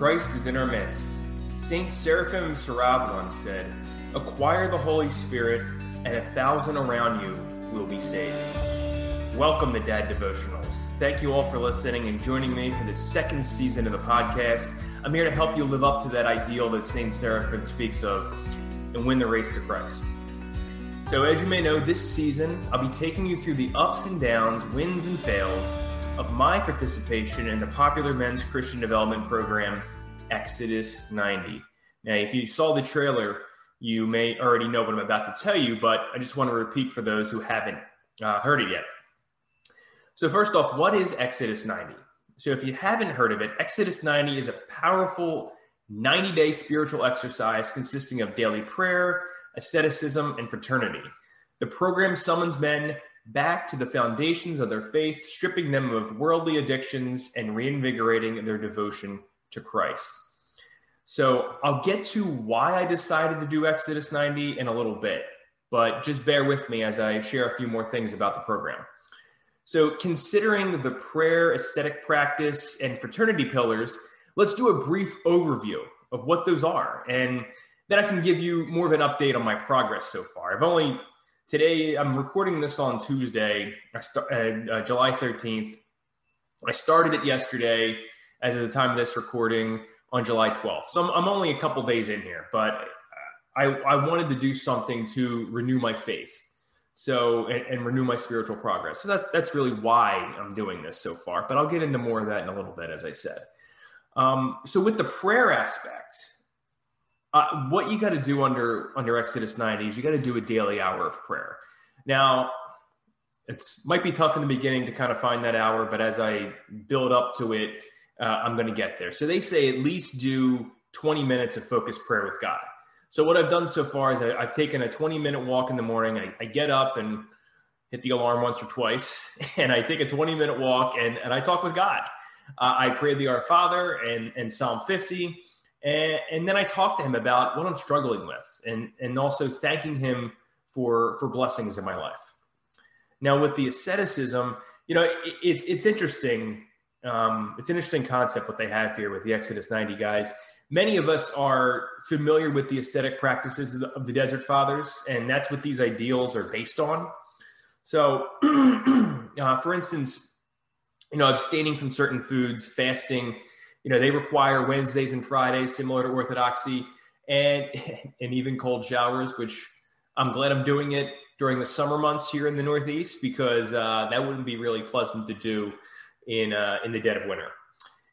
Christ is in our midst. Saint Seraphim Sarov once said, Acquire the Holy Spirit, and a thousand around you will be saved. Welcome to Dad Devotionals. Thank you all for listening and joining me for the second season of the podcast. I'm here to help you live up to that ideal that Saint Seraphim speaks of and win the race to Christ. So, as you may know, this season I'll be taking you through the ups and downs, wins and fails of my participation in the popular men's Christian development program, Exodus 90. Now, if you saw the trailer, you may already know what I'm about to tell you, but I just want to repeat for those who haven't uh, heard it yet. So, first off, what is Exodus 90? So, if you haven't heard of it, Exodus 90 is a powerful 90 day spiritual exercise consisting of daily prayer, asceticism, and fraternity. The program summons men back to the foundations of their faith, stripping them of worldly addictions and reinvigorating their devotion to Christ. So I'll get to why I decided to do Exodus 90 in a little bit, but just bear with me as I share a few more things about the program. So, considering the prayer, ascetic practice, and fraternity pillars, let's do a brief overview of what those are. And then I can give you more of an update on my progress so far. I've only today i'm recording this on tuesday uh, uh, july 13th i started it yesterday as of the time of this recording on july 12th so i'm, I'm only a couple days in here but I, I wanted to do something to renew my faith. So and, and renew my spiritual progress. So that, that's really why i'm doing this so far but i'll get into more of that in a little bit as i said. Um, so with the prayer aspect uh, what you got to do under under Exodus 90 is you got to do a daily hour of prayer. Now, it's might be tough in the beginning to kind of find that hour, but as I build up to it, uh, I'm going to get there. So they say at least do 20 minutes of focused prayer with God. So what I've done so far is I, have taken a 20 minute walk in the morning. I, I, get up and hit the alarm once or twice, and I take a 20 minute walk and, and I talk with God. Uh, I pray the Our Father and, and Psalm 50. And, and then I talked to him about what I'm struggling with and, and also thanking him for, for blessings in my life. Now, with the asceticism, you know, it, it's, it's interesting. Um, it's an interesting concept what they have here with the Exodus 90 guys. Many of us are familiar with the ascetic practices of the, of the Desert Fathers, and that's what these ideals are based on. So, uh, for instance, you know, abstaining from certain foods, fasting, you know, they require Wednesdays and Fridays, similar to Orthodoxy, and and even cold showers, which I'm glad I'm doing it during the summer months here in the Northeast because uh, that wouldn't be really pleasant to do in uh, in the dead of winter.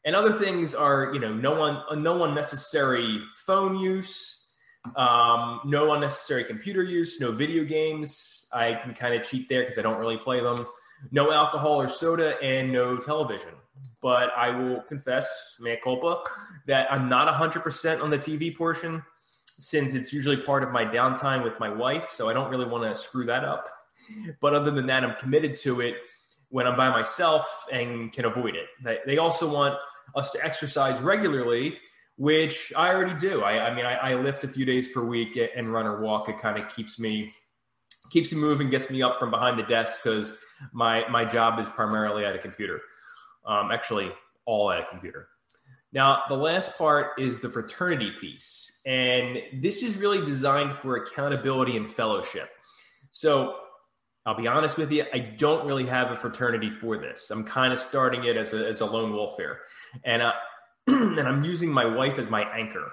And other things are, you know, no one no unnecessary phone use, um, no unnecessary computer use, no video games. I can kind of cheat there because I don't really play them. No alcohol or soda, and no television but I will confess, mea culpa, that I'm not 100% on the TV portion since it's usually part of my downtime with my wife. So I don't really want to screw that up. But other than that, I'm committed to it when I'm by myself and can avoid it. They also want us to exercise regularly, which I already do. I, I mean, I, I, lift a few days per week and run or walk. It kind of keeps me keeps me moving, gets me up from behind the desk because my my job is primarily at a computer um, actually all at a computer. Now, the last part is the fraternity piece. And this is really designed for accountability and fellowship. So I'll be honest with you, I don't really have a fraternity for this. I'm kind of starting it as a, as a lone wolf here. And, uh, and I'm using my wife as my anchor.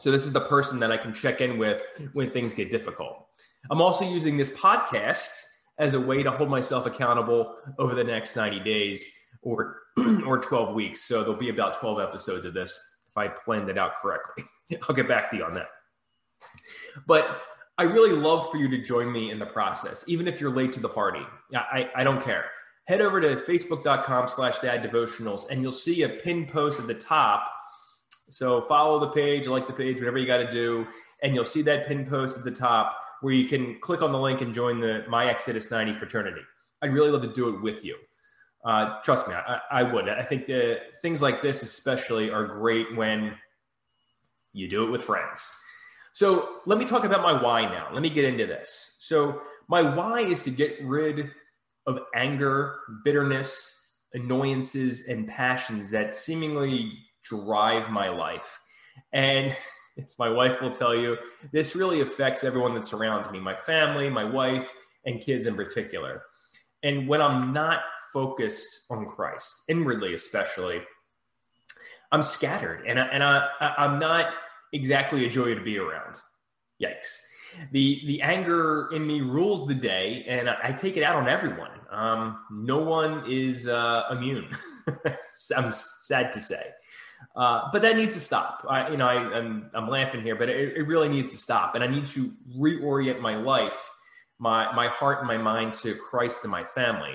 So this is the person that I can check in with when things get difficult. I'm also using this podcast as a way to hold myself accountable over the next 90 days or or 12 weeks. So there'll be about 12 episodes of this if I planned it out correctly. I'll get back to you on that. But I really love for you to join me in the process, even if you're late to the party. I, I don't care. Head over to facebook.com slash dad devotionals and you'll see a pinned post at the top. So follow the page, like the page, whatever you got to do. And you'll see that pinned post at the top where you can click on the link and join the My Exodus 90 fraternity. I'd really love to do it with you. Uh, trust me, I, I would. I think the things like this, especially, are great when you do it with friends. So let me talk about my why now. Let me get into this. So my why is to get rid of anger, bitterness, annoyances, and passions that seemingly drive my life. And it's my wife will tell you this really affects everyone that surrounds me my family, my wife, and kids in particular. And when I'm not focused on Christ, inwardly especially, I'm scattered and, I, and I, I'm not exactly a joy to be around. Yikes. The, the anger in me rules the day and I, I take it out on everyone. Um, no one is uh, immune. I'm sad to say. Uh, but that needs to stop. I, you know, I, am I'm, I'm laughing here, but it, it, really needs to stop. And I need to reorient my life, my my heart and my mind to Christ and my family.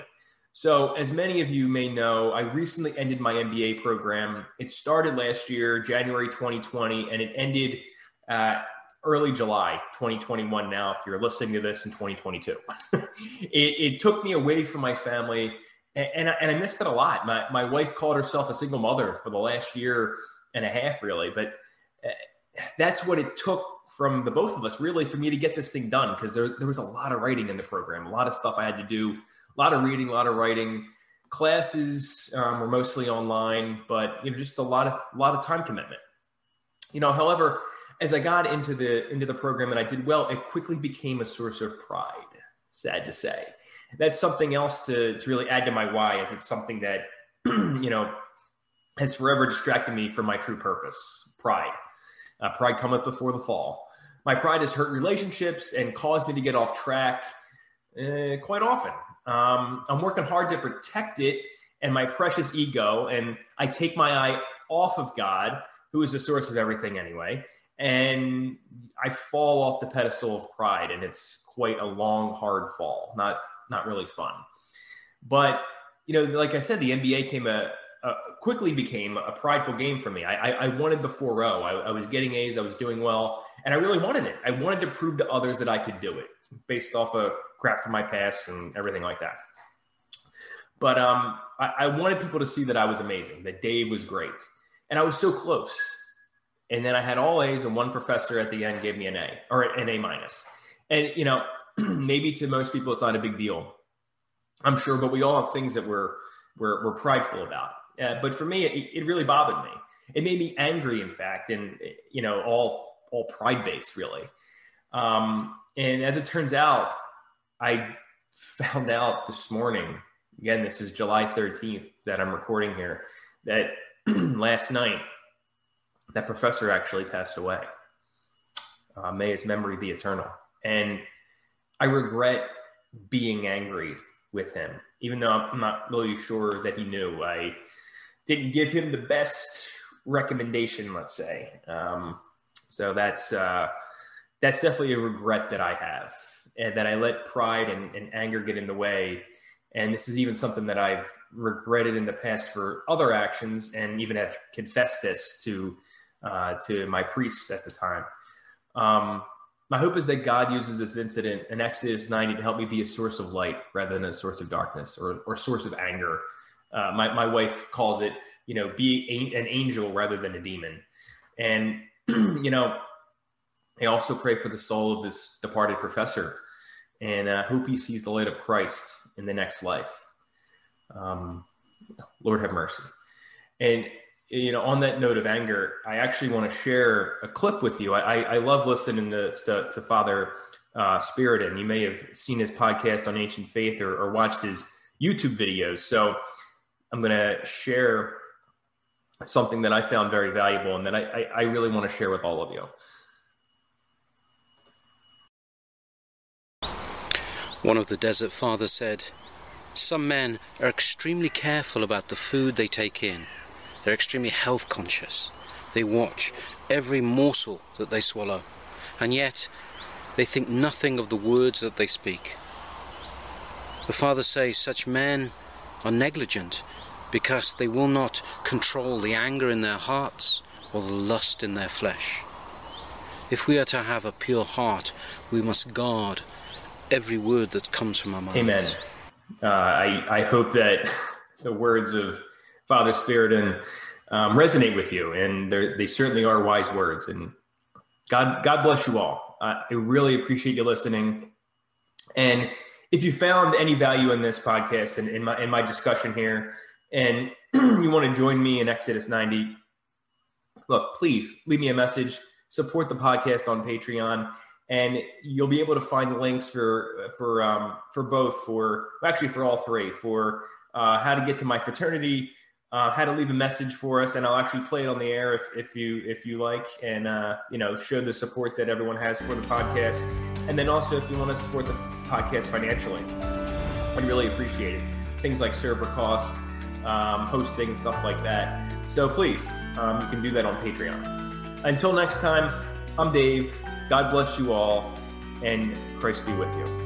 So, as many of you may know, I recently ended my MBA program. It started last year, January 2020, and it ended uh, early July 2021. Now, if you're listening to this in 2022, it, it took me away from my family and, and I, and I missed it a lot. My my wife called herself a single mother for the last year and a half, really. But uh, that's what it took from the both of us, really, for me to get this thing done. Because there there was a lot of writing in the program, a lot of stuff I had to do, a lot of reading, a lot of writing. Classes um, were mostly online, but you know, just a lot of a lot of time commitment. You know, however, as I got into the into the program and I did well, it quickly became a source of pride. Sad to say that's something else to, to really add to my why is it's something that you know has forever distracted me from my true purpose pride. Uh, pride cometh before the fall. My pride has hurt relationships and caused me to get off track uh, quite often. Um, i'm working hard to protect it and my precious ego and i take my eye off of god who is the source of everything anyway and i fall off the pedestal of pride and it's quite a long hard fall. Not not really fun. But you know, like I said, the MBA came a, a quickly became a prideful game for me. I, I, I wanted the 4-0. I, I was getting A's. I was doing well, and I really wanted it. I wanted to prove to others that I could do it, based off of crap from my past and everything like that. But um, I, I wanted people to see that I was amazing, that Dave was great, and I was so close. And then I had all A's, and one professor at the end gave me an A or an A minus. And you know, maybe to most people it's not a big deal. I'm sure, but we all have things that we're we're, we're prideful about. Uh, but for me, it, it really bothered me. It made me angry, in fact, and you know, all all pride based, really. Um, and as it turns out, I found out this morning. Again, this is July 13th that I'm recording here. That last night, that professor actually passed away. Uh, may his memory be eternal. And I regret being angry with him, even though I'm not really sure that he knew. I didn't give him the best recommendation, let's say. Um, so that's uh, that's definitely a regret that I have, and that I let pride and, and anger get in the way. And this is even something that I've regretted in the past for other actions, and even have confessed this to uh, to my priests at the time. Um, my hope is that God uses this incident in Exodus 90 to help me be a source of light rather than a source of darkness or, or source of anger. Uh, my, my wife calls it, you know, be a, an angel rather than a demon. And, you know, I also pray for the soul of this departed professor and uh, hope he sees the light of Christ in the next life. Um, Lord have mercy. And you know, on that note of anger, I actually want to share a clip with you. I, I love listening to, to, to Father uh, Spirit, and you may have seen his podcast on ancient faith or, or watched his YouTube videos. So I'm going to share something that I found very valuable and that I, I, I really want to share with all of you. One of the Desert Fathers said, Some men are extremely careful about the food they take in they're extremely health conscious. They watch every morsel that they swallow, and yet they think nothing of the words that they speak. The fathers say such men are negligent because they will not control the anger in their hearts or the lust in their flesh. If we are to have a pure heart, we must guard every word that comes from our mouths. Amen. Uh, I, I hope that the words of Father Spirit and um, resonate with you, and they certainly are wise words. And God, God bless you all. Uh, I really appreciate you listening. And if you found any value in this podcast and in my in my discussion here, and you want to join me in Exodus 90, look, please leave me a message, support the podcast on Patreon, and you'll be able to find links for for um, for both for actually for all three for uh, how to get to my fraternity, uh, how to leave a message for us, and I'll actually play it on the air if, if you if you like, and uh, you know show the support that everyone has for the podcast, and then also if you want to support the podcast financially, I'd really appreciate it. Things like server costs, um, hosting, stuff like that. So please, um, you can do that on Patreon. Until next time, I'm Dave. God bless you all, and Christ be with you.